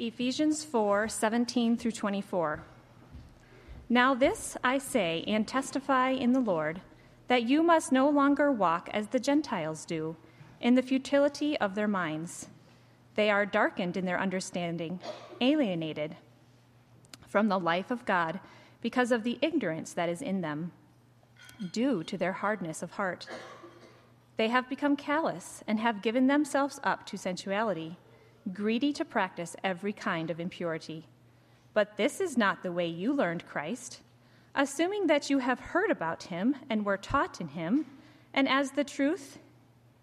Ephesians 4 17 through 24. Now, this I say and testify in the Lord that you must no longer walk as the Gentiles do, in the futility of their minds. They are darkened in their understanding, alienated from the life of God because of the ignorance that is in them, due to their hardness of heart. They have become callous and have given themselves up to sensuality greedy to practice every kind of impurity. But this is not the way you learned Christ, assuming that you have heard about him and were taught in him, and as the truth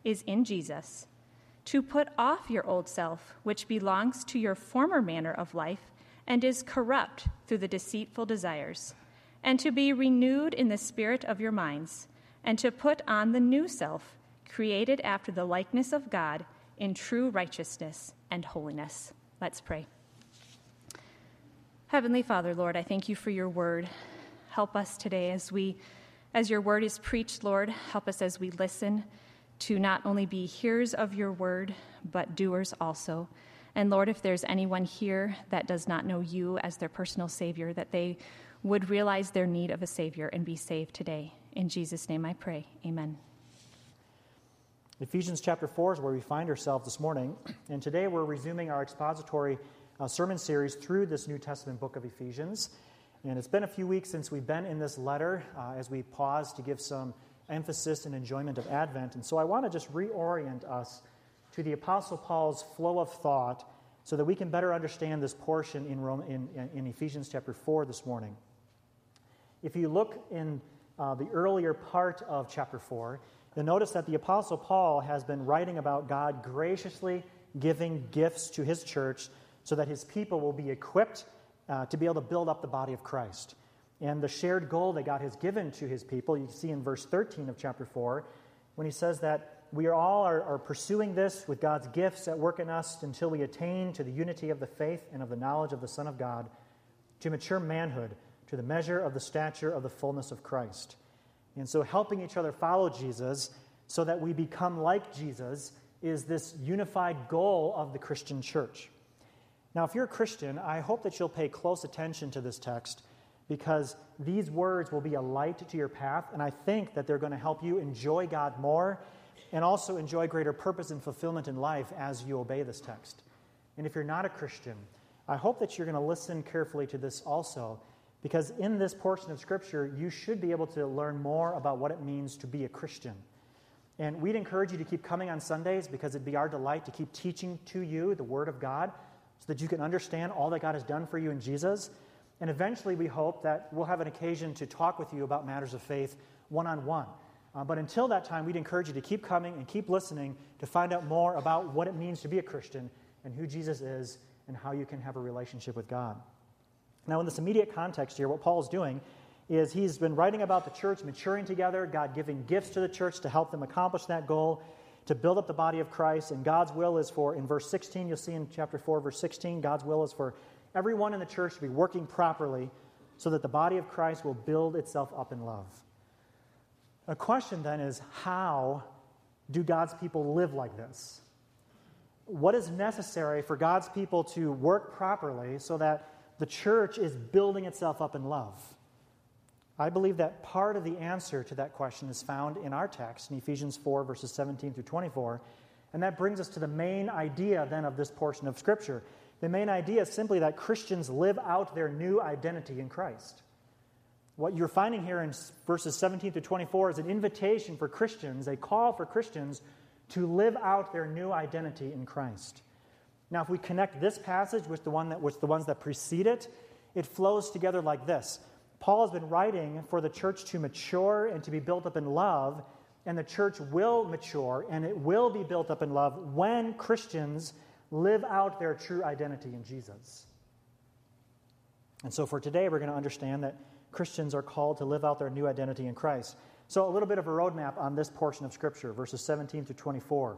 is in Jesus, to put off your old self, which belongs to your former manner of life and is corrupt through the deceitful desires, and to be renewed in the spirit of your minds, and to put on the new self, created after the likeness of God in true righteousness and holiness. Let's pray. Heavenly Father, Lord, I thank you for your word. Help us today as we as your word is preached, Lord, help us as we listen to not only be hearers of your word, but doers also. And Lord, if there's anyone here that does not know you as their personal Savior, that they would realize their need of a Savior and be saved today. In Jesus' name I pray. Amen. Ephesians chapter 4 is where we find ourselves this morning, and today we're resuming our expository uh, sermon series through this New Testament book of Ephesians. And it's been a few weeks since we've been in this letter uh, as we pause to give some emphasis and enjoyment of Advent. And so I want to just reorient us to the Apostle Paul's flow of thought so that we can better understand this portion in, Rome, in, in Ephesians chapter 4 this morning. If you look in uh, the earlier part of chapter 4, You'll notice that the Apostle Paul has been writing about God graciously giving gifts to his church so that his people will be equipped uh, to be able to build up the body of Christ. And the shared goal that God has given to his people, you see in verse 13 of chapter 4, when he says that we are all are, are pursuing this with God's gifts at work in us until we attain to the unity of the faith and of the knowledge of the Son of God, to mature manhood, to the measure of the stature of the fullness of Christ. And so, helping each other follow Jesus so that we become like Jesus is this unified goal of the Christian church. Now, if you're a Christian, I hope that you'll pay close attention to this text because these words will be a light to your path, and I think that they're going to help you enjoy God more and also enjoy greater purpose and fulfillment in life as you obey this text. And if you're not a Christian, I hope that you're going to listen carefully to this also because in this portion of Scripture, you should be able to learn more about what it means to be a Christian. And we'd encourage you to keep coming on Sundays because it'd be our delight to keep teaching to you the Word of God so that you can understand all that God has done for you in Jesus. And eventually, we hope that we'll have an occasion to talk with you about matters of faith one on one. But until that time, we'd encourage you to keep coming and keep listening to find out more about what it means to be a Christian and who Jesus is and how you can have a relationship with God. Now, in this immediate context here, what Paul is doing is he's been writing about the church maturing together, God giving gifts to the church to help them accomplish that goal, to build up the body of Christ. And God's will is for, in verse 16, you'll see in chapter 4, verse 16, God's will is for everyone in the church to be working properly so that the body of Christ will build itself up in love. A question then is how do God's people live like this? What is necessary for God's people to work properly so that the church is building itself up in love? I believe that part of the answer to that question is found in our text in Ephesians 4, verses 17 through 24. And that brings us to the main idea then of this portion of Scripture. The main idea is simply that Christians live out their new identity in Christ. What you're finding here in verses 17 through 24 is an invitation for Christians, a call for Christians to live out their new identity in Christ. Now, if we connect this passage with the, one that, with the ones that precede it, it flows together like this. Paul has been writing for the church to mature and to be built up in love, and the church will mature and it will be built up in love when Christians live out their true identity in Jesus. And so for today, we're going to understand that Christians are called to live out their new identity in Christ. So, a little bit of a roadmap on this portion of Scripture, verses 17 through 24.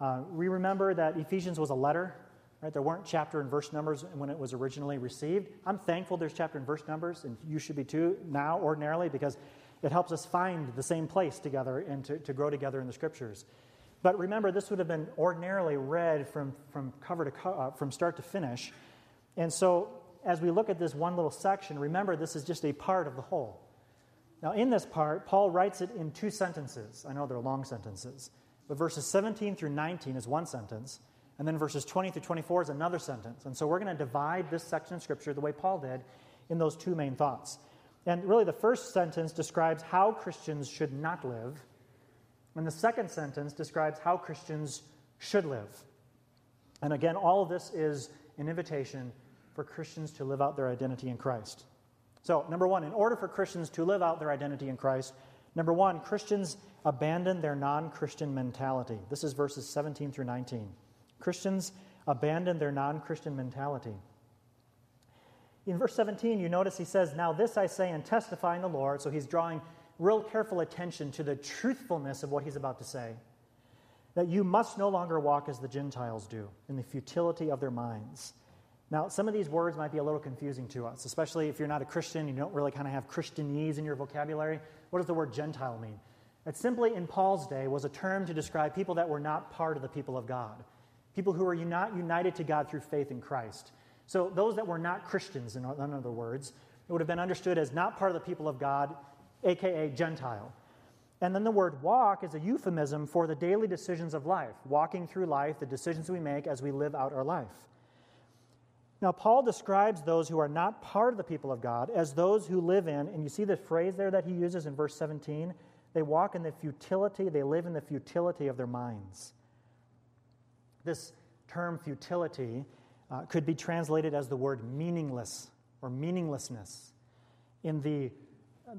Uh, we remember that Ephesians was a letter Right? There weren't chapter and verse numbers when it was originally received. I'm thankful there's chapter and verse numbers, and you should be too now, ordinarily, because it helps us find the same place together and to, to grow together in the scriptures. But remember, this would have been ordinarily read from, from cover to co- uh, from start to finish. And so, as we look at this one little section, remember this is just a part of the whole. Now, in this part, Paul writes it in two sentences. I know they're long sentences, but verses 17 through 19 is one sentence, and then verses 20 through 24 is another sentence. And so, we're going to divide this section of Scripture the way Paul did in those two main thoughts. And really, the first sentence describes how Christians should not live, and the second sentence describes how Christians should live. And again, all of this is an invitation for Christians to live out their identity in Christ. So, number one, in order for Christians to live out their identity in Christ, number one, Christians abandon their non Christian mentality. This is verses 17 through 19. Christians abandon their non Christian mentality. In verse 17, you notice he says, Now this I say and testify in the Lord. So he's drawing real careful attention to the truthfulness of what he's about to say. That you must no longer walk as the Gentiles do, in the futility of their minds. Now, some of these words might be a little confusing to us, especially if you're not a Christian, you don't really kind of have Christianese in your vocabulary. What does the word Gentile mean? It simply, in Paul's day, was a term to describe people that were not part of the people of God, people who were not united to God through faith in Christ. So, those that were not Christians, in other words, it would have been understood as not part of the people of God, aka Gentile. And then the word walk is a euphemism for the daily decisions of life, walking through life, the decisions we make as we live out our life. Now, Paul describes those who are not part of the people of God as those who live in, and you see the phrase there that he uses in verse 17? They walk in the futility, they live in the futility of their minds. This term futility uh, could be translated as the word meaningless or meaninglessness. In the,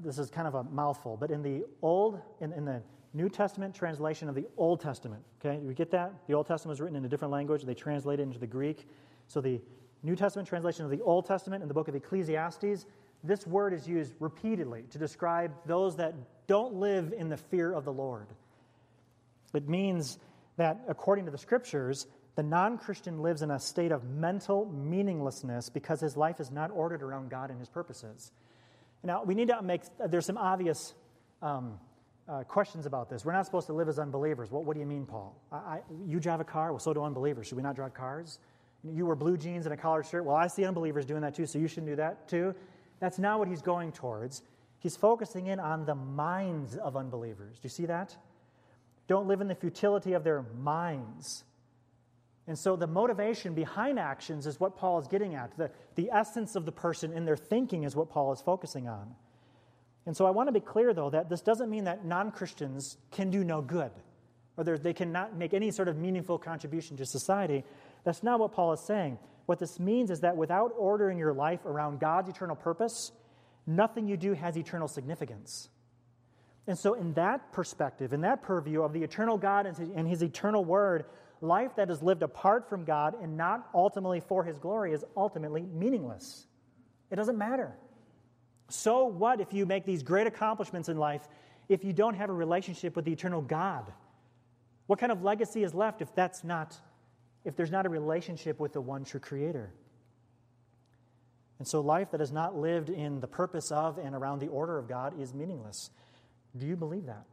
this is kind of a mouthful, but in the Old, in, in the New Testament translation of the Old Testament, okay, you get that? The Old Testament was written in a different language, they translate it into the Greek. So the New Testament translation of the Old Testament in the book of Ecclesiastes, this word is used repeatedly to describe those that don't live in the fear of the Lord. It means that, according to the scriptures, the non Christian lives in a state of mental meaninglessness because his life is not ordered around God and his purposes. Now, we need to make, there's some obvious um, uh, questions about this. We're not supposed to live as unbelievers. What, what do you mean, Paul? I, I, you drive a car? Well, so do unbelievers. Should we not drive cars? You wear blue jeans and a collared shirt? Well, I see unbelievers doing that too, so you shouldn't do that too. That's not what he's going towards. He's focusing in on the minds of unbelievers. Do you see that? Don't live in the futility of their minds. And so the motivation behind actions is what Paul is getting at. The, the essence of the person in their thinking is what Paul is focusing on. And so I want to be clear, though, that this doesn't mean that non Christians can do no good or they cannot make any sort of meaningful contribution to society. That's not what Paul is saying. What this means is that without ordering your life around God's eternal purpose, nothing you do has eternal significance. And so, in that perspective, in that purview of the eternal God and his, and his eternal word, life that is lived apart from God and not ultimately for His glory is ultimately meaningless. It doesn't matter. So, what if you make these great accomplishments in life if you don't have a relationship with the eternal God? What kind of legacy is left if that's not, if there's not a relationship with the one true Creator? And so, life that is not lived in the purpose of and around the order of God is meaningless. Do you believe that?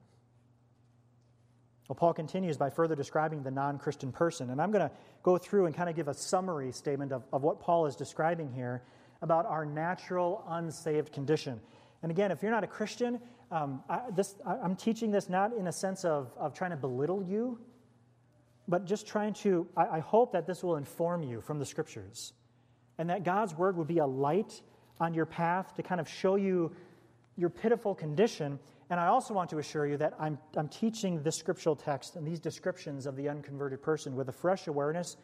Well, Paul continues by further describing the non Christian person. And I'm going to go through and kind of give a summary statement of, of what Paul is describing here about our natural unsaved condition. And again, if you're not a Christian, um, I, this, I, I'm teaching this not in a sense of, of trying to belittle you, but just trying to, I, I hope that this will inform you from the scriptures and that God's word would be a light on your path to kind of show you your pitiful condition and I also want to assure you that I'm, I'm teaching this scriptural text and these descriptions of the unconverted person with a fresh awareness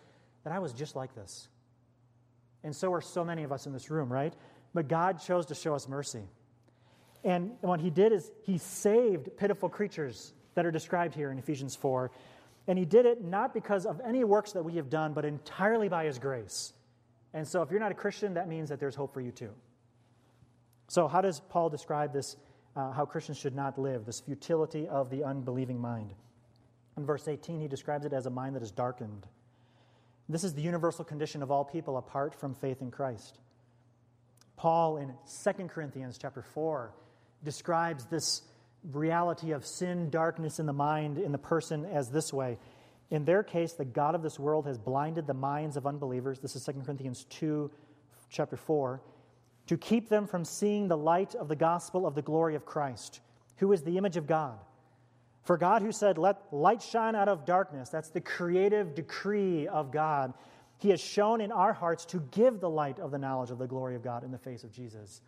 that I was just like this. And so are so many of us in this room, right? But God chose to show us mercy. And what he did is he saved pitiful creatures that are described here in Ephesians 4. And he did it not because of any works that we have done, but entirely by his grace. And so if you're not a Christian, that means that there's hope for you too. So, how does Paul describe this uh, how Christians should not live, this futility of the unbelieving mind. In verse 18, he describes it as a mind that is darkened. This is the universal condition of all people apart from faith in Christ. Paul in 2 Corinthians chapter 4 describes this reality of sin, darkness in the mind, in the person as this way. In their case, the God of this world has blinded the minds of unbelievers. This is 2 Corinthians 2, chapter 4, to keep them from seeing the light of the gospel of the glory of Christ, who is the image of God. For God, who said, Let light shine out of darkness, that's the creative decree of God, He has shone in our hearts to give the light of the knowledge of the glory of God in the face of Jesus.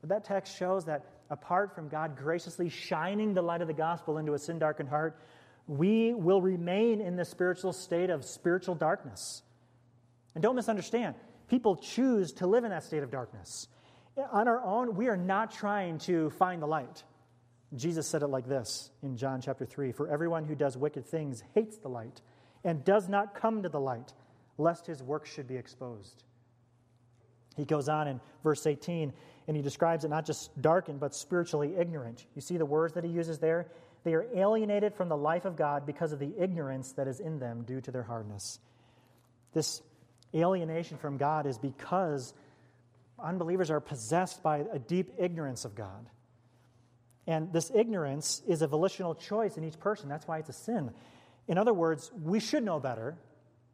But that text shows that apart from God graciously shining the light of the gospel into a sin darkened heart, we will remain in the spiritual state of spiritual darkness. And don't misunderstand, people choose to live in that state of darkness. On our own, we are not trying to find the light. Jesus said it like this in John chapter 3 For everyone who does wicked things hates the light and does not come to the light, lest his work should be exposed. He goes on in verse 18 and he describes it not just darkened, but spiritually ignorant. You see the words that he uses there? They are alienated from the life of God because of the ignorance that is in them due to their hardness. This alienation from God is because unbelievers are possessed by a deep ignorance of God. And this ignorance is a volitional choice in each person. That's why it's a sin. In other words, we should know better,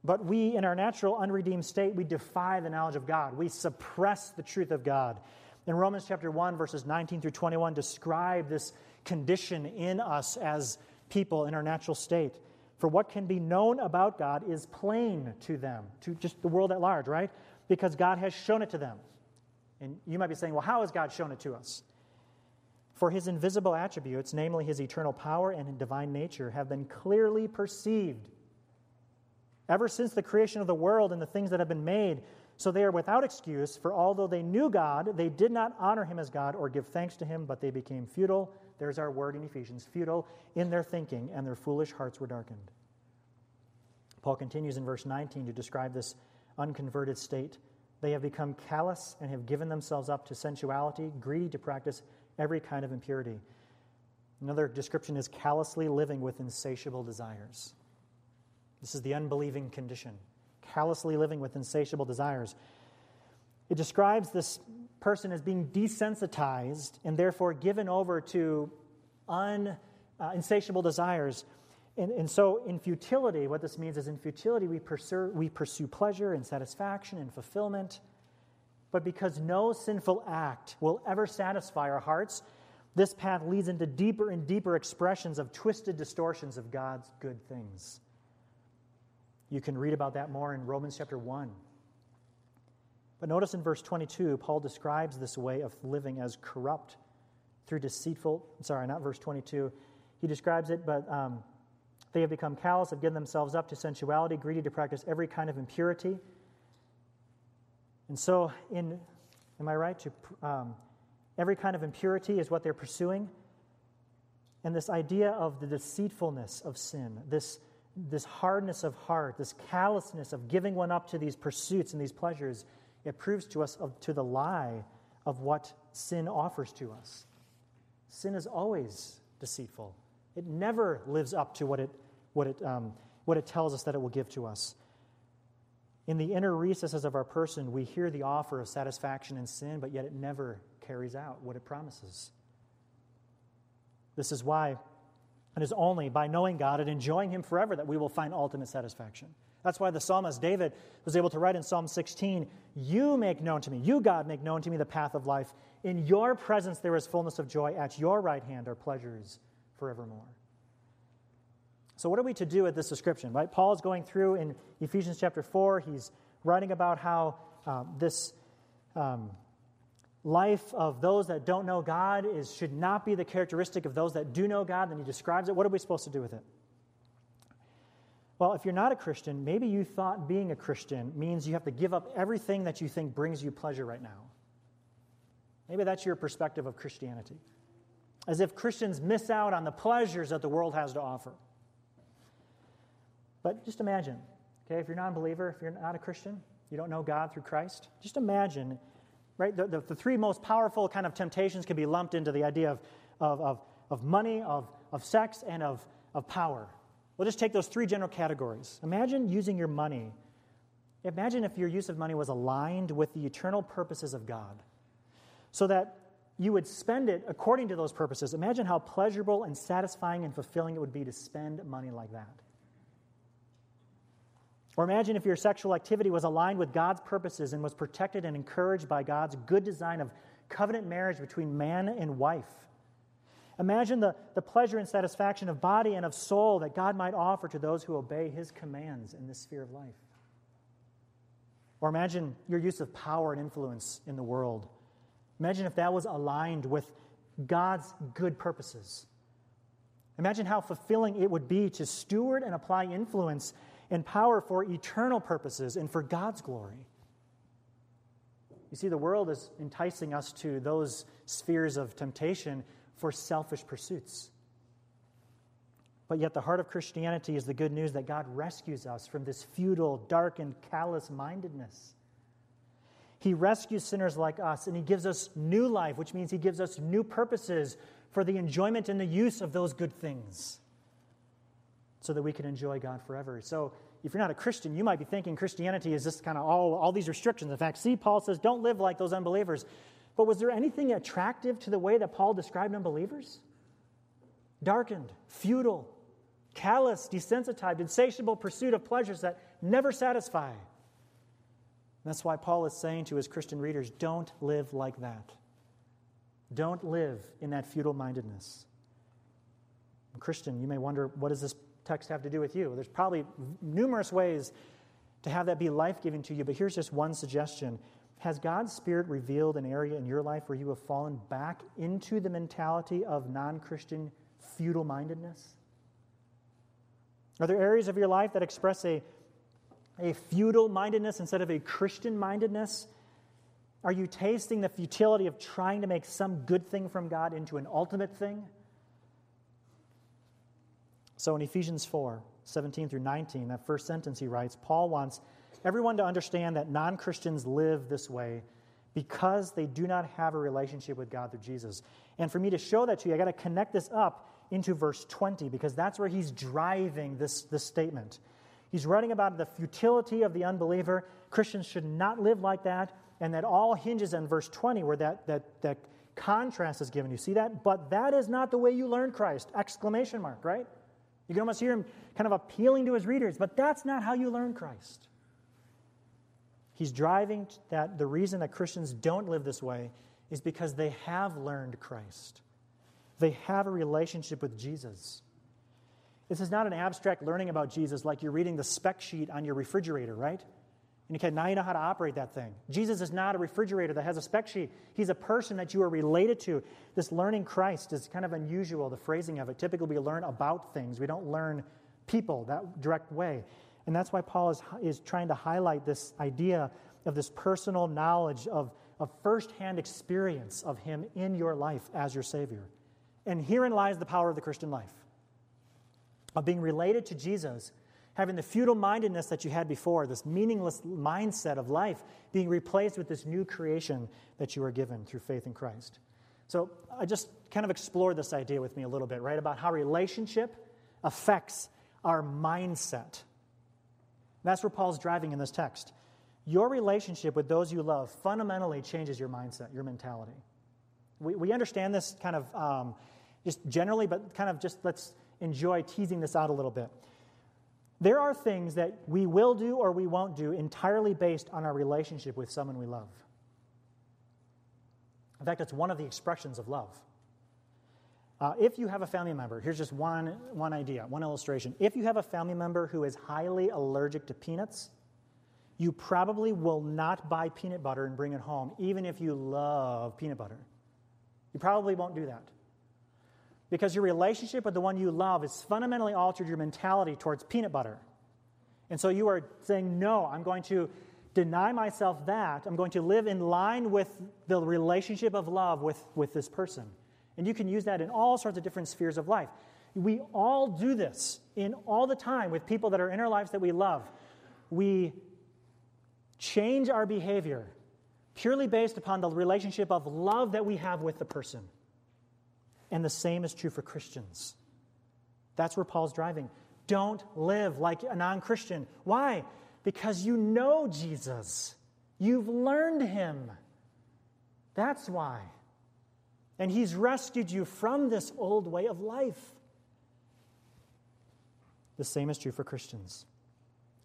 but we, in our natural unredeemed state, we defy the knowledge of God. We suppress the truth of God. In Romans chapter 1, verses 19 through 21, describe this condition in us as people in our natural state. For what can be known about God is plain to them, to just the world at large, right? Because God has shown it to them. And you might be saying, well, how has God shown it to us? For his invisible attributes, namely his eternal power and divine nature, have been clearly perceived ever since the creation of the world and the things that have been made. So they are without excuse, for although they knew God, they did not honor him as God or give thanks to him, but they became futile. There's our word in Ephesians futile in their thinking, and their foolish hearts were darkened. Paul continues in verse 19 to describe this unconverted state. They have become callous and have given themselves up to sensuality, greedy to practice every kind of impurity. Another description is callously living with insatiable desires. This is the unbelieving condition, callously living with insatiable desires. It describes this person as being desensitized and therefore given over to un, uh, insatiable desires. And, and so, in futility, what this means is in futility, we pursue, we pursue pleasure and satisfaction and fulfillment but because no sinful act will ever satisfy our hearts, this path leads into deeper and deeper expressions of twisted distortions of God's good things. You can read about that more in Romans chapter 1. But notice in verse 22, Paul describes this way of living as corrupt through deceitful, sorry, not verse 22. He describes it, but um, they have become callous, have given themselves up to sensuality, greedy to practice every kind of impurity. And so, in, am I right? To, um, every kind of impurity is what they're pursuing. And this idea of the deceitfulness of sin, this, this hardness of heart, this callousness of giving one up to these pursuits and these pleasures, it proves to us of, to the lie of what sin offers to us. Sin is always deceitful. It never lives up to what it, what it, um, what it tells us that it will give to us. In the inner recesses of our person, we hear the offer of satisfaction in sin, but yet it never carries out what it promises. This is why it is only by knowing God and enjoying Him forever that we will find ultimate satisfaction. That's why the psalmist David was able to write in Psalm 16, You make known to me, you, God, make known to me the path of life. In your presence there is fullness of joy. At your right hand are pleasures forevermore. So, what are we to do with this description? Right? Paul is going through in Ephesians chapter 4, he's writing about how um, this um, life of those that don't know God is, should not be the characteristic of those that do know God. Then he describes it. What are we supposed to do with it? Well, if you're not a Christian, maybe you thought being a Christian means you have to give up everything that you think brings you pleasure right now. Maybe that's your perspective of Christianity. As if Christians miss out on the pleasures that the world has to offer. But just imagine, okay, if you're not a believer, if you're not a Christian, you don't know God through Christ, just imagine, right? The, the, the three most powerful kind of temptations can be lumped into the idea of, of, of, of money, of, of sex, and of, of power. We'll just take those three general categories. Imagine using your money. Imagine if your use of money was aligned with the eternal purposes of God, so that you would spend it according to those purposes. Imagine how pleasurable and satisfying and fulfilling it would be to spend money like that. Or imagine if your sexual activity was aligned with God's purposes and was protected and encouraged by God's good design of covenant marriage between man and wife. Imagine the, the pleasure and satisfaction of body and of soul that God might offer to those who obey his commands in this sphere of life. Or imagine your use of power and influence in the world. Imagine if that was aligned with God's good purposes. Imagine how fulfilling it would be to steward and apply influence and power for eternal purposes and for God's glory. You see, the world is enticing us to those spheres of temptation for selfish pursuits. But yet, the heart of Christianity is the good news that God rescues us from this futile, dark, and callous mindedness. He rescues sinners like us, and He gives us new life, which means He gives us new purposes for the enjoyment and the use of those good things so that we can enjoy God forever. So, if you're not a Christian, you might be thinking Christianity is just kind of all, all these restrictions. In fact, see, Paul says, don't live like those unbelievers. But was there anything attractive to the way that Paul described unbelievers? Darkened, futile, callous, desensitized, insatiable pursuit of pleasures that never satisfy. that's why Paul is saying to his Christian readers don't live like that. Don't live in that futile mindedness. Christian, you may wonder what does this text have to do with you? There's probably numerous ways to have that be life giving to you, but here's just one suggestion. Has God's Spirit revealed an area in your life where you have fallen back into the mentality of non Christian futile mindedness? Are there areas of your life that express a, a futile mindedness instead of a Christian mindedness? Are you tasting the futility of trying to make some good thing from God into an ultimate thing? So in Ephesians 4 17 through 19, that first sentence he writes, Paul wants everyone to understand that non Christians live this way because they do not have a relationship with God through Jesus. And for me to show that to you, I got to connect this up into verse 20 because that's where he's driving this, this statement. He's writing about the futility of the unbeliever. Christians should not live like that, and that all hinges on verse 20 where that, that, that contrast is given. You see that? But that is not the way you learn Christ! Exclamation mark, right? You can almost hear him kind of appealing to his readers, but that's not how you learn Christ. He's driving that the reason that Christians don't live this way is because they have learned Christ. They have a relationship with Jesus. This is not an abstract learning about Jesus like you're reading the spec sheet on your refrigerator, right? And okay, now you know how to operate that thing. Jesus is not a refrigerator that has a spec sheet. He's a person that you are related to. This learning Christ is kind of unusual, the phrasing of it. Typically, we learn about things, we don't learn people that direct way. And that's why Paul is, is trying to highlight this idea of this personal knowledge of, of firsthand experience of Him in your life as your Savior. And herein lies the power of the Christian life of being related to Jesus, having the futile mindedness that you had before, this meaningless mindset of life, being replaced with this new creation that you are given through faith in Christ. So I just kind of explored this idea with me a little bit, right? About how relationship affects our mindset. That's where Paul's driving in this text. Your relationship with those you love fundamentally changes your mindset, your mentality. We, we understand this kind of um, just generally, but kind of just let's enjoy teasing this out a little bit. There are things that we will do or we won't do entirely based on our relationship with someone we love. In fact, it's one of the expressions of love. Uh, if you have a family member, here's just one, one idea, one illustration. If you have a family member who is highly allergic to peanuts, you probably will not buy peanut butter and bring it home, even if you love peanut butter. You probably won't do that. Because your relationship with the one you love has fundamentally altered your mentality towards peanut butter. And so you are saying, no, I'm going to deny myself that. I'm going to live in line with the relationship of love with, with this person. And you can use that in all sorts of different spheres of life. We all do this in all the time with people that are in our lives that we love. We change our behavior purely based upon the relationship of love that we have with the person. And the same is true for Christians. That's where Paul's driving. Don't live like a non Christian. Why? Because you know Jesus, you've learned him. That's why. And he's rescued you from this old way of life. The same is true for Christians.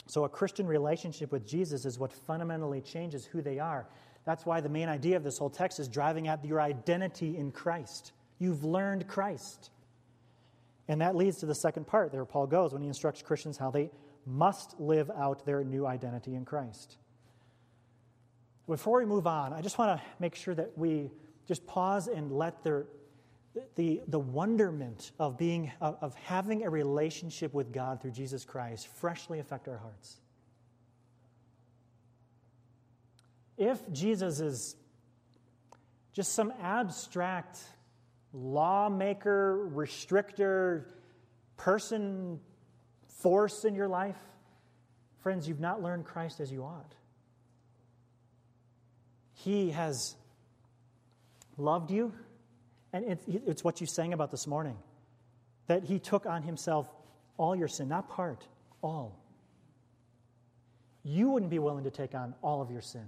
So, a Christian relationship with Jesus is what fundamentally changes who they are. That's why the main idea of this whole text is driving at your identity in Christ. You've learned Christ. And that leads to the second part there Paul goes when he instructs Christians how they must live out their new identity in Christ. Before we move on, I just want to make sure that we just pause and let the, the, the wonderment of, being, of having a relationship with God through Jesus Christ freshly affect our hearts. If Jesus is just some abstract lawmaker, restrictor, person, force in your life, friends, you've not learned Christ as you ought. He has loved you, and it's, it's what you sang about this morning that He took on Himself all your sin, not part, all. You wouldn't be willing to take on all of your sin.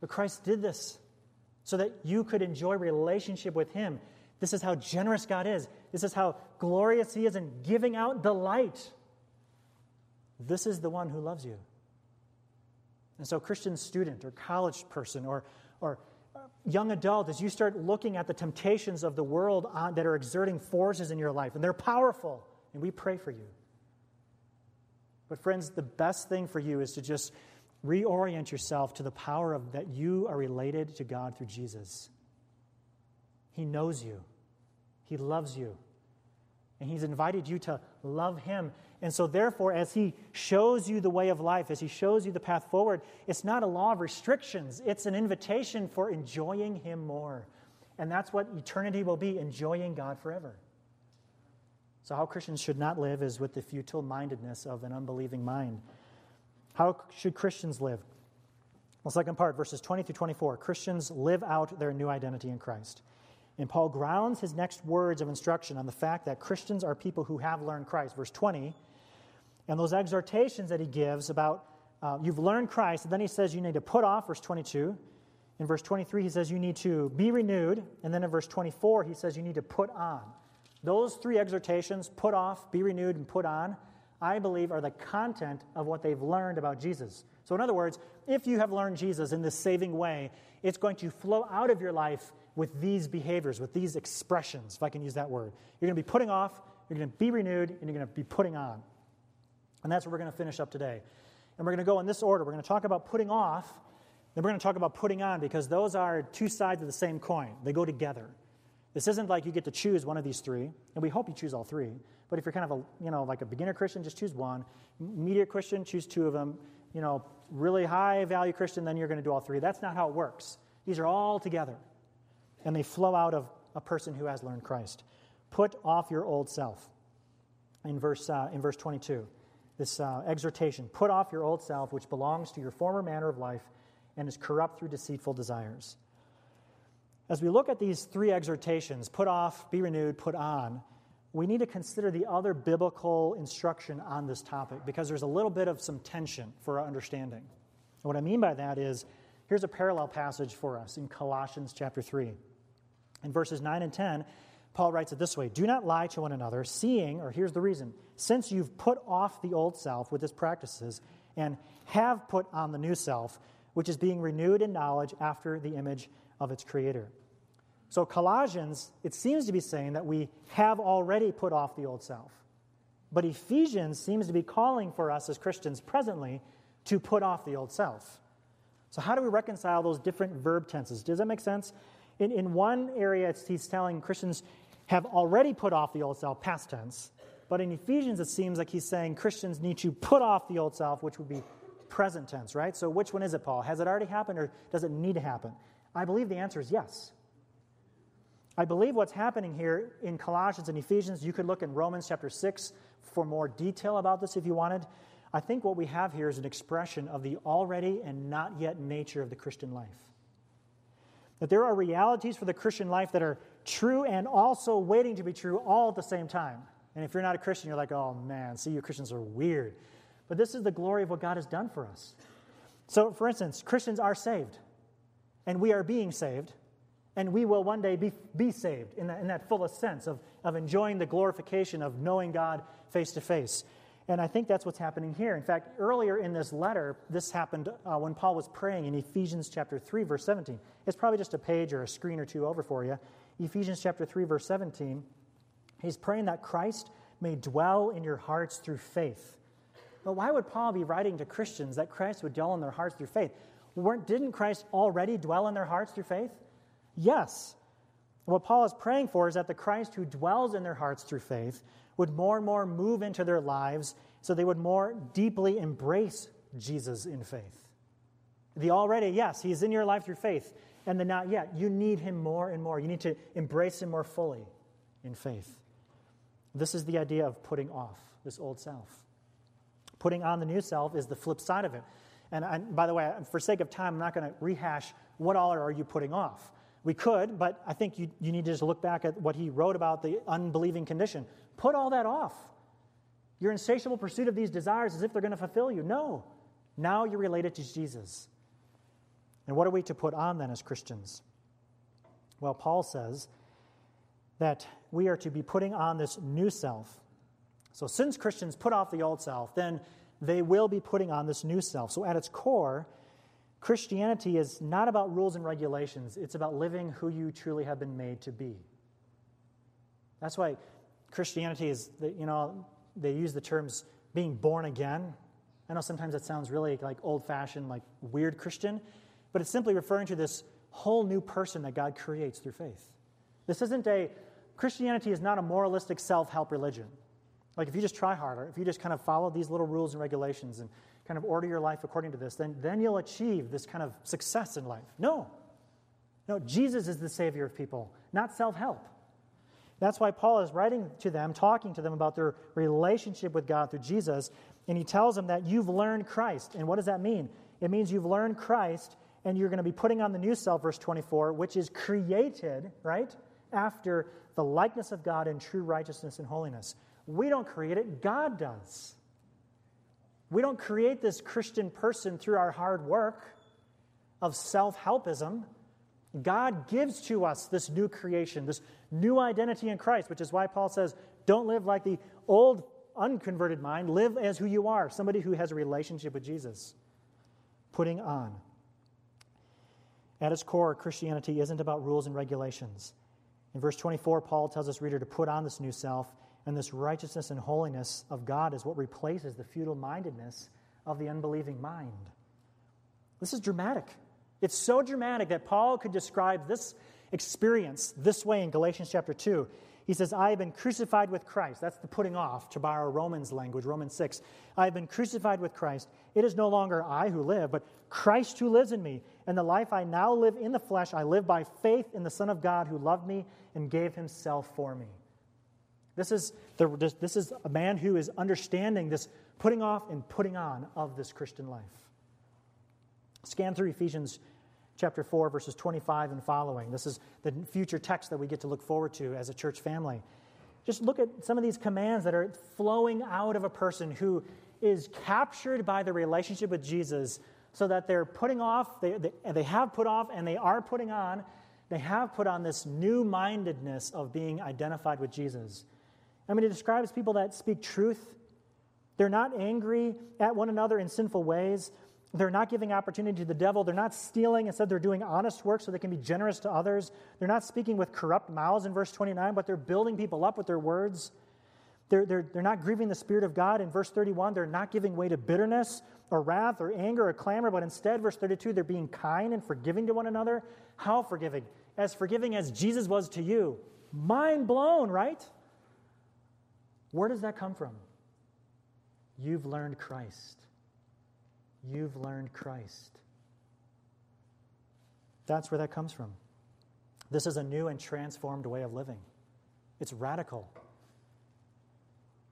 But Christ did this so that you could enjoy relationship with Him. This is how generous God is. This is how glorious He is in giving out the light. This is the one who loves you. And so, Christian student or college person or, or young adult, as you start looking at the temptations of the world on, that are exerting forces in your life, and they're powerful, and we pray for you. But, friends, the best thing for you is to just reorient yourself to the power of that you are related to God through Jesus. He knows you, He loves you, and He's invited you to love Him. And so, therefore, as He shows you the way of life, as He shows you the path forward, it's not a law of restrictions, it's an invitation for enjoying Him more. And that's what eternity will be enjoying God forever. So, how Christians should not live is with the futile mindedness of an unbelieving mind. How should Christians live? The second part, verses 20 through 24. Christians live out their new identity in Christ. And Paul grounds his next words of instruction on the fact that Christians are people who have learned Christ. Verse 20. And those exhortations that he gives about uh, you've learned Christ, and then he says you need to put off, verse 22. In verse 23, he says you need to be renewed. And then in verse 24, he says you need to put on. Those three exhortations, put off, be renewed, and put on, I believe, are the content of what they've learned about Jesus. So, in other words, if you have learned Jesus in this saving way, it's going to flow out of your life with these behaviors, with these expressions, if I can use that word. You're going to be putting off, you're going to be renewed, and you're going to be putting on. And that's what we're going to finish up today. And we're going to go in this order. We're going to talk about putting off, then we're going to talk about putting on, because those are two sides of the same coin. They go together. This isn't like you get to choose one of these three, and we hope you choose all three. But if you're kind of a, you know, like a beginner Christian, just choose one. Media Christian, choose two of them. You know, really high value Christian, then you're going to do all three. That's not how it works. These are all together, and they flow out of a person who has learned Christ. Put off your old self. In verse, uh, in verse 22, this uh, exhortation put off your old self, which belongs to your former manner of life and is corrupt through deceitful desires. As we look at these three exhortations put off, be renewed, put on we need to consider the other biblical instruction on this topic because there's a little bit of some tension for our understanding. And what I mean by that is here's a parallel passage for us in Colossians chapter 3. In verses 9 and 10, Paul writes it this way Do not lie to one another, seeing, or here's the reason, since you've put off the old self with its practices and have put on the new self, which is being renewed in knowledge after the image of its creator. So, Colossians, it seems to be saying that we have already put off the old self. But Ephesians seems to be calling for us as Christians presently to put off the old self. So, how do we reconcile those different verb tenses? Does that make sense? In, in one area, he's telling Christians have already put off the old self, past tense. But in Ephesians, it seems like he's saying Christians need to put off the old self, which would be present tense, right? So, which one is it, Paul? Has it already happened or does it need to happen? I believe the answer is yes. I believe what's happening here in Colossians and Ephesians, you could look in Romans chapter 6 for more detail about this if you wanted. I think what we have here is an expression of the already and not yet nature of the Christian life. That there are realities for the Christian life that are true and also waiting to be true all at the same time. And if you're not a Christian, you're like, oh man, see, you Christians are weird. But this is the glory of what God has done for us. So, for instance, Christians are saved, and we are being saved and we will one day be, be saved in that, in that fullest sense of, of enjoying the glorification of knowing God face to face. And I think that's what's happening here. In fact, earlier in this letter, this happened uh, when Paul was praying in Ephesians chapter 3, verse 17. It's probably just a page or a screen or two over for you. Ephesians chapter 3, verse 17. He's praying that Christ may dwell in your hearts through faith. But why would Paul be writing to Christians that Christ would dwell in their hearts through faith? Weren't, didn't Christ already dwell in their hearts through faith? Yes. What Paul is praying for is that the Christ who dwells in their hearts through faith would more and more move into their lives so they would more deeply embrace Jesus in faith. The already, yes, he's in your life through faith, and the not yet. You need him more and more. You need to embrace him more fully in faith. This is the idea of putting off this old self. Putting on the new self is the flip side of it. And I, by the way, for sake of time, I'm not going to rehash what all are you putting off. We could, but I think you, you need to just look back at what he wrote about the unbelieving condition. Put all that off. Your insatiable pursuit of these desires as if they're going to fulfill you. No. Now you're related to Jesus. And what are we to put on then as Christians? Well, Paul says that we are to be putting on this new self. So, since Christians put off the old self, then they will be putting on this new self. So, at its core, Christianity is not about rules and regulations, it's about living who you truly have been made to be. That's why Christianity is, you know, they use the terms being born again. I know sometimes that sounds really like old fashioned, like weird Christian, but it's simply referring to this whole new person that God creates through faith. This isn't a, Christianity is not a moralistic self help religion. Like if you just try harder, if you just kind of follow these little rules and regulations and kind of order your life according to this, then, then you'll achieve this kind of success in life. No. No, Jesus is the Savior of people, not self help. That's why Paul is writing to them, talking to them about their relationship with God through Jesus, and he tells them that you've learned Christ. And what does that mean? It means you've learned Christ, and you're going to be putting on the new self, verse 24, which is created, right, after the likeness of God in true righteousness and holiness. We don't create it, God does. We don't create this Christian person through our hard work of self helpism. God gives to us this new creation, this new identity in Christ, which is why Paul says, don't live like the old unconverted mind. Live as who you are, somebody who has a relationship with Jesus. Putting on. At its core, Christianity isn't about rules and regulations. In verse 24, Paul tells us reader to put on this new self and this righteousness and holiness of God is what replaces the futile mindedness of the unbelieving mind. This is dramatic. It's so dramatic that Paul could describe this experience this way in Galatians chapter 2. He says, I have been crucified with Christ. That's the putting off, to borrow Romans language, Romans 6. I have been crucified with Christ. It is no longer I who live, but Christ who lives in me. And the life I now live in the flesh, I live by faith in the Son of God who loved me and gave himself for me. This is, the, this is a man who is understanding this putting off and putting on of this Christian life. Scan through Ephesians chapter 4, verses 25 and following. This is the future text that we get to look forward to as a church family. Just look at some of these commands that are flowing out of a person who is captured by the relationship with Jesus so that they're putting off, they, they, they have put off, and they are putting on, they have put on this new mindedness of being identified with Jesus. I mean, it describes people that speak truth. They're not angry at one another in sinful ways. They're not giving opportunity to the devil. They're not stealing. Instead, they're doing honest work so they can be generous to others. They're not speaking with corrupt mouths in verse 29, but they're building people up with their words. They're, they're, they're not grieving the Spirit of God. In verse 31, they're not giving way to bitterness or wrath or anger or clamor, but instead, verse 32, they're being kind and forgiving to one another. How forgiving? As forgiving as Jesus was to you. Mind blown, right? Where does that come from? You've learned Christ. You've learned Christ. That's where that comes from. This is a new and transformed way of living. It's radical.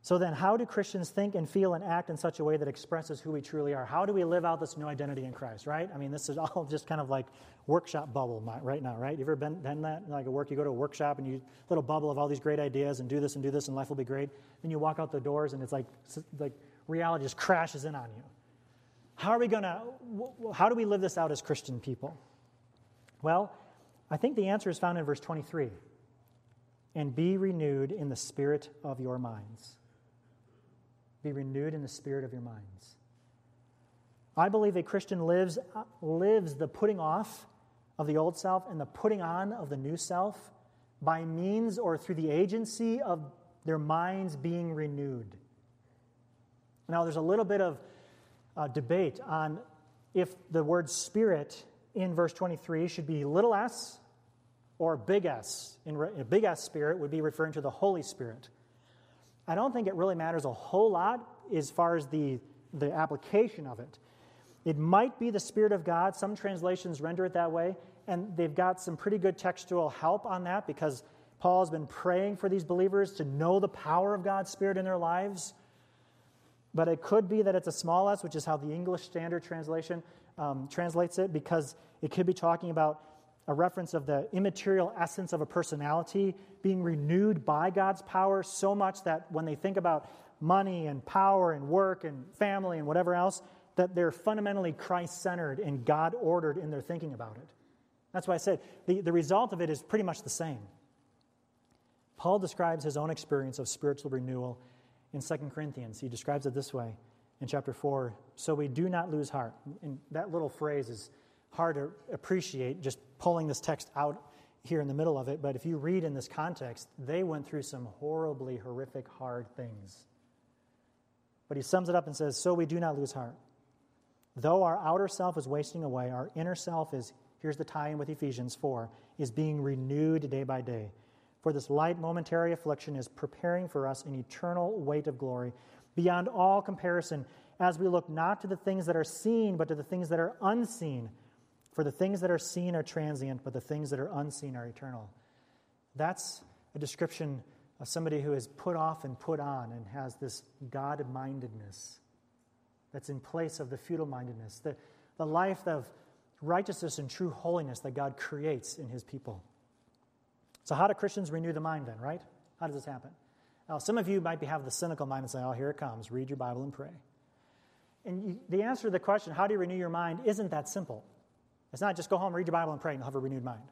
So, then, how do Christians think and feel and act in such a way that expresses who we truly are? How do we live out this new identity in Christ, right? I mean, this is all just kind of like workshop bubble right now, right? You ever been, been that? Like a work, you go to a workshop and you little bubble of all these great ideas and do this and do this and life will be great. Then you walk out the doors and it's like, like reality just crashes in on you. How are we going to, how do we live this out as Christian people? Well, I think the answer is found in verse 23 and be renewed in the spirit of your minds be renewed in the spirit of your minds. I believe a Christian lives, lives the putting off of the old self and the putting on of the new self by means or through the agency of their minds being renewed. Now, there's a little bit of uh, debate on if the word spirit in verse 23 should be little s or big S. In re- big S spirit would be referring to the Holy Spirit. I don't think it really matters a whole lot as far as the, the application of it. It might be the Spirit of God. Some translations render it that way, and they've got some pretty good textual help on that because Paul has been praying for these believers to know the power of God's Spirit in their lives. But it could be that it's a small s, which is how the English Standard Translation um, translates it, because it could be talking about a reference of the immaterial essence of a personality being renewed by God's power so much that when they think about money and power and work and family and whatever else, that they're fundamentally Christ centered and God ordered in their thinking about it. That's why I said the, the result of it is pretty much the same. Paul describes his own experience of spiritual renewal in 2 Corinthians. He describes it this way in chapter 4 So we do not lose heart. And that little phrase is hard to appreciate just pulling this text out here in the middle of it, but if you read in this context, they went through some horribly horrific, hard things. But he sums it up and says, So we do not lose heart. Though our outer self is wasting away, our inner self is, here's the tie in with Ephesians 4, is being renewed day by day. For this light momentary affliction is preparing for us an eternal weight of glory beyond all comparison as we look not to the things that are seen, but to the things that are unseen. For the things that are seen are transient, but the things that are unseen are eternal. That's a description of somebody who is put off and put on and has this God mindedness that's in place of the futile mindedness, the, the life of righteousness and true holiness that God creates in his people. So, how do Christians renew the mind then, right? How does this happen? Now, some of you might be, have the cynical mind and say, oh, here it comes. Read your Bible and pray. And you, the answer to the question, how do you renew your mind, isn't that simple. It's not just go home, read your Bible, and pray, and you'll have a renewed mind.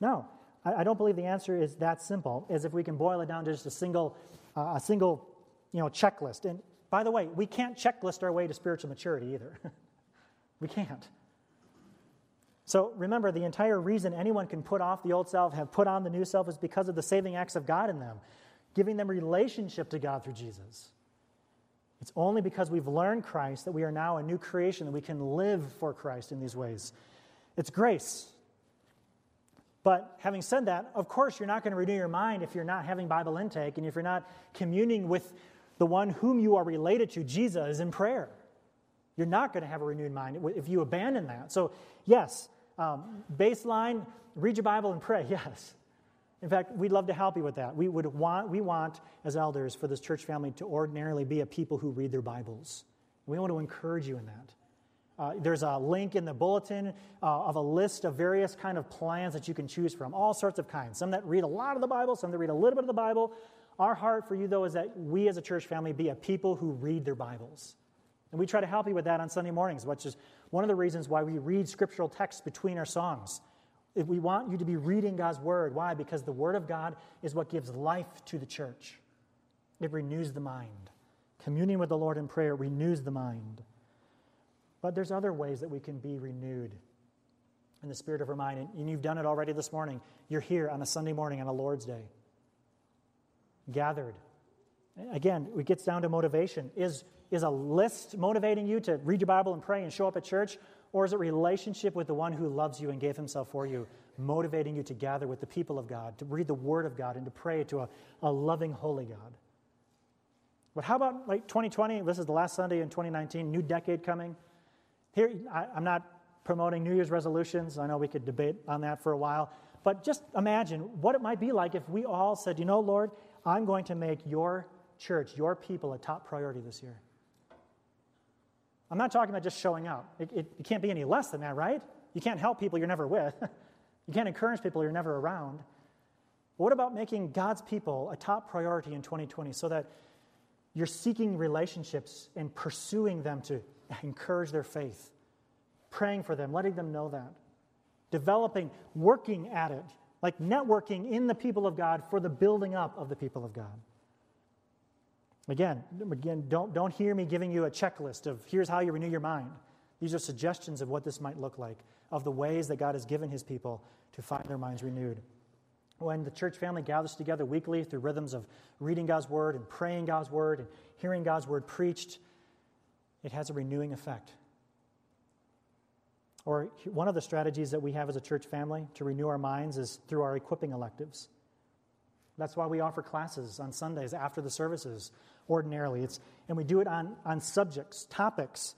No, I, I don't believe the answer is that simple, as if we can boil it down to just a single, uh, a single you know, checklist. And by the way, we can't checklist our way to spiritual maturity either. we can't. So remember, the entire reason anyone can put off the old self, have put on the new self, is because of the saving acts of God in them, giving them relationship to God through Jesus. It's only because we've learned Christ that we are now a new creation, that we can live for Christ in these ways. It's grace. But having said that, of course, you're not going to renew your mind if you're not having Bible intake and if you're not communing with the one whom you are related to, Jesus, in prayer. You're not going to have a renewed mind if you abandon that. So, yes, um, baseline, read your Bible and pray, yes. In fact, we'd love to help you with that. We, would want, we want, as elders, for this church family to ordinarily be a people who read their Bibles. We want to encourage you in that. Uh, there's a link in the bulletin uh, of a list of various kind of plans that you can choose from, all sorts of kinds. Some that read a lot of the Bible, some that read a little bit of the Bible. Our heart for you, though, is that we as a church family be a people who read their Bibles. And we try to help you with that on Sunday mornings, which is one of the reasons why we read scriptural texts between our songs. If we want you to be reading God's Word. Why? Because the Word of God is what gives life to the church, it renews the mind. Communing with the Lord in prayer renews the mind. But there's other ways that we can be renewed in the spirit of our mind. And you've done it already this morning. You're here on a Sunday morning on a Lord's Day, gathered. Again, it gets down to motivation. Is, is a list motivating you to read your Bible and pray and show up at church? Or is it relationship with the one who loves you and gave himself for you, motivating you to gather with the people of God, to read the Word of God, and to pray to a, a loving, holy God? But how about like 2020? This is the last Sunday in 2019, new decade coming. Here, I, I'm not promoting New Year's resolutions. I know we could debate on that for a while. But just imagine what it might be like if we all said, you know, Lord, I'm going to make your church, your people, a top priority this year. I'm not talking about just showing up. It, it, it, can't be any less than that, right? You can't help people you're never with. you can't encourage people you're never around. But what about making God's people a top priority in 2020 so that you're seeking relationships and pursuing them to encourage their faith, praying for them, letting them know that, developing, working at it, like networking in the people of God for the building up of the people of God. Again, again don't, don't hear me giving you a checklist of here's how you renew your mind. These are suggestions of what this might look like, of the ways that God has given his people to find their minds renewed. When the church family gathers together weekly through rhythms of reading God's word and praying God's word and hearing God's word preached, it has a renewing effect. Or one of the strategies that we have as a church family to renew our minds is through our equipping electives. That's why we offer classes on Sundays after the services ordinarily. It's, and we do it on, on subjects, topics,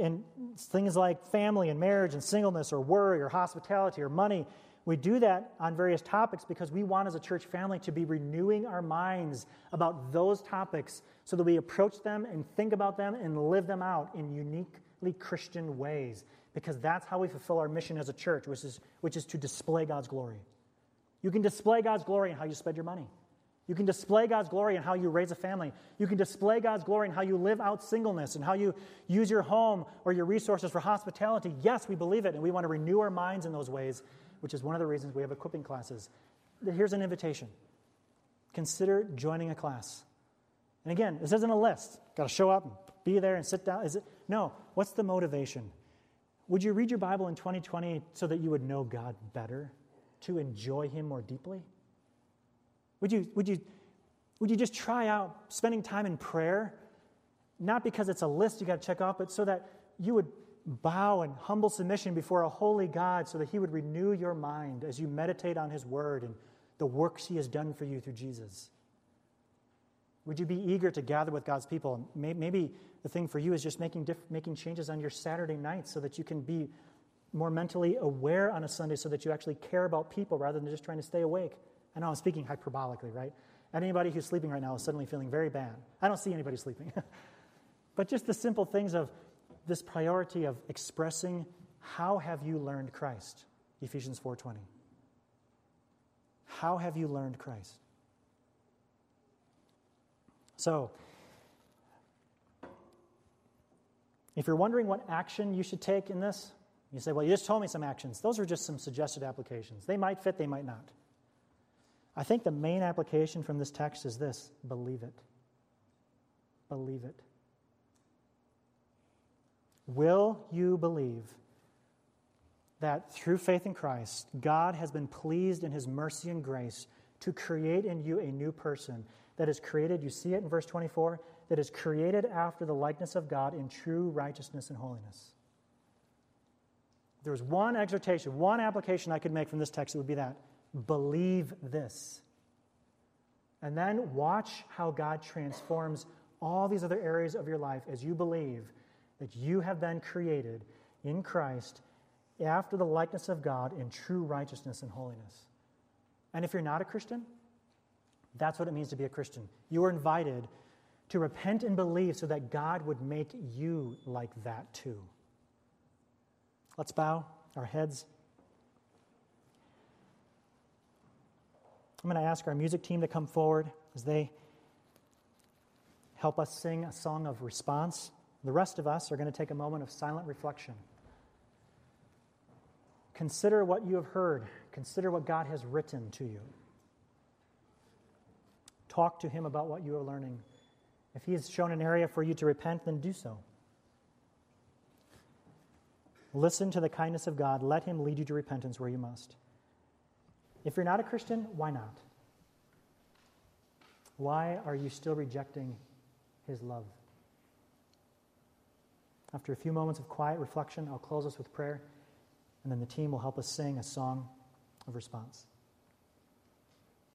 and things like family and marriage and singleness or worry or hospitality or money. We do that on various topics because we want as a church family to be renewing our minds about those topics so that we approach them and think about them and live them out in uniquely Christian ways because that's how we fulfill our mission as a church, which is, which is to display God's glory. You can display God's glory in how you spend your money. You can display God's glory in how you raise a family. You can display God's glory in how you live out singleness and how you use your home or your resources for hospitality. Yes, we believe it, and we want to renew our minds in those ways, which is one of the reasons we have equipping classes. Here's an invitation consider joining a class. And again, this isn't a list. Got to show up be there and sit down. Is it? No. What's the motivation? Would you read your Bible in 2020 so that you would know God better, to enjoy Him more deeply? Would you, would you, would you just try out spending time in prayer? Not because it's a list you got to check off, but so that you would bow in humble submission before a holy God so that He would renew your mind as you meditate on His Word and the works He has done for you through Jesus. Would you be eager to gather with God's people? Maybe the thing for you is just making, diff- making changes on your Saturday nights so that you can be more mentally aware on a Sunday so that you actually care about people rather than just trying to stay awake. I know I'm speaking hyperbolically, right? And Anybody who's sleeping right now is suddenly feeling very bad. I don't see anybody sleeping. but just the simple things of this priority of expressing how have you learned Christ? Ephesians 4:20. How have you learned Christ? So, if you're wondering what action you should take in this, you say, well, you just told me some actions. Those are just some suggested applications. They might fit, they might not. I think the main application from this text is this believe it. Believe it. Will you believe that through faith in Christ, God has been pleased in his mercy and grace to create in you a new person that is created, you see it in verse 24, that is created after the likeness of God in true righteousness and holiness? There's one exhortation, one application I could make from this text, it would be that Believe this. And then watch how God transforms all these other areas of your life as you believe that you have been created in Christ after the likeness of God in true righteousness and holiness. And if you're not a Christian, that's what it means to be a Christian. You are invited to repent and believe so that God would make you like that too. Let's bow our heads. I'm going to ask our music team to come forward as they help us sing a song of response. The rest of us are going to take a moment of silent reflection. Consider what you have heard, consider what God has written to you. Talk to Him about what you are learning. If He has shown an area for you to repent, then do so. Listen to the kindness of God. Let Him lead you to repentance where you must. If you're not a Christian, why not? Why are you still rejecting his love? After a few moments of quiet reflection, I'll close us with prayer, and then the team will help us sing a song of response.